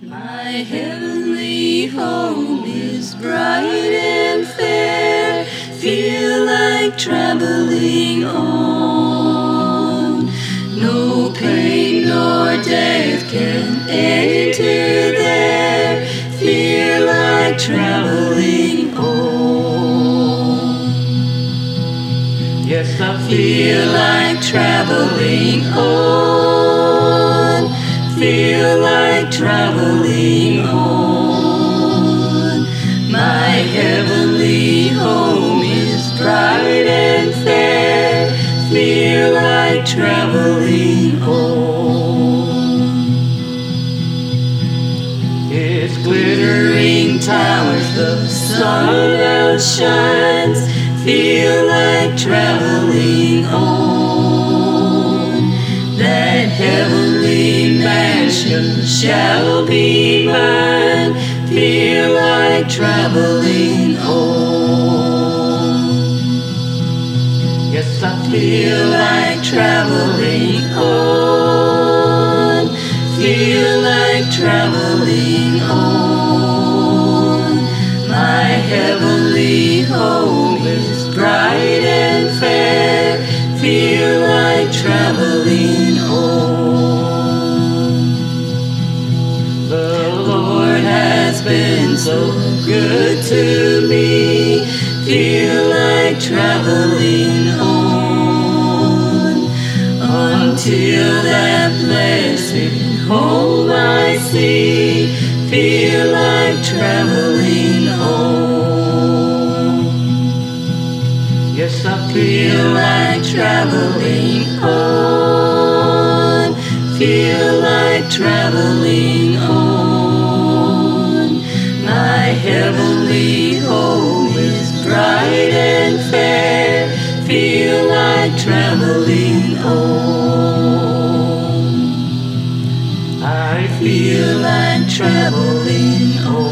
My heavenly home is bright and fair. Feel like traveling on. No pain nor death can enter there. Feel like traveling on. Yes, I Feel like traveling on. Feel like traveling on. My heavenly home is bright and fair. Feel like traveling on. It's glittering towers, the sun outshines. Feel like traveling on. Mansion shall be mine. Feel like traveling on. Yes, I Feel like traveling on. Feel like traveling on. So good to me. Feel like traveling on until that blessed home I see. Feel like traveling on. Yes, I Feel like traveling on. Feel like traveling on. Like traveling on. I Feel like traveling on.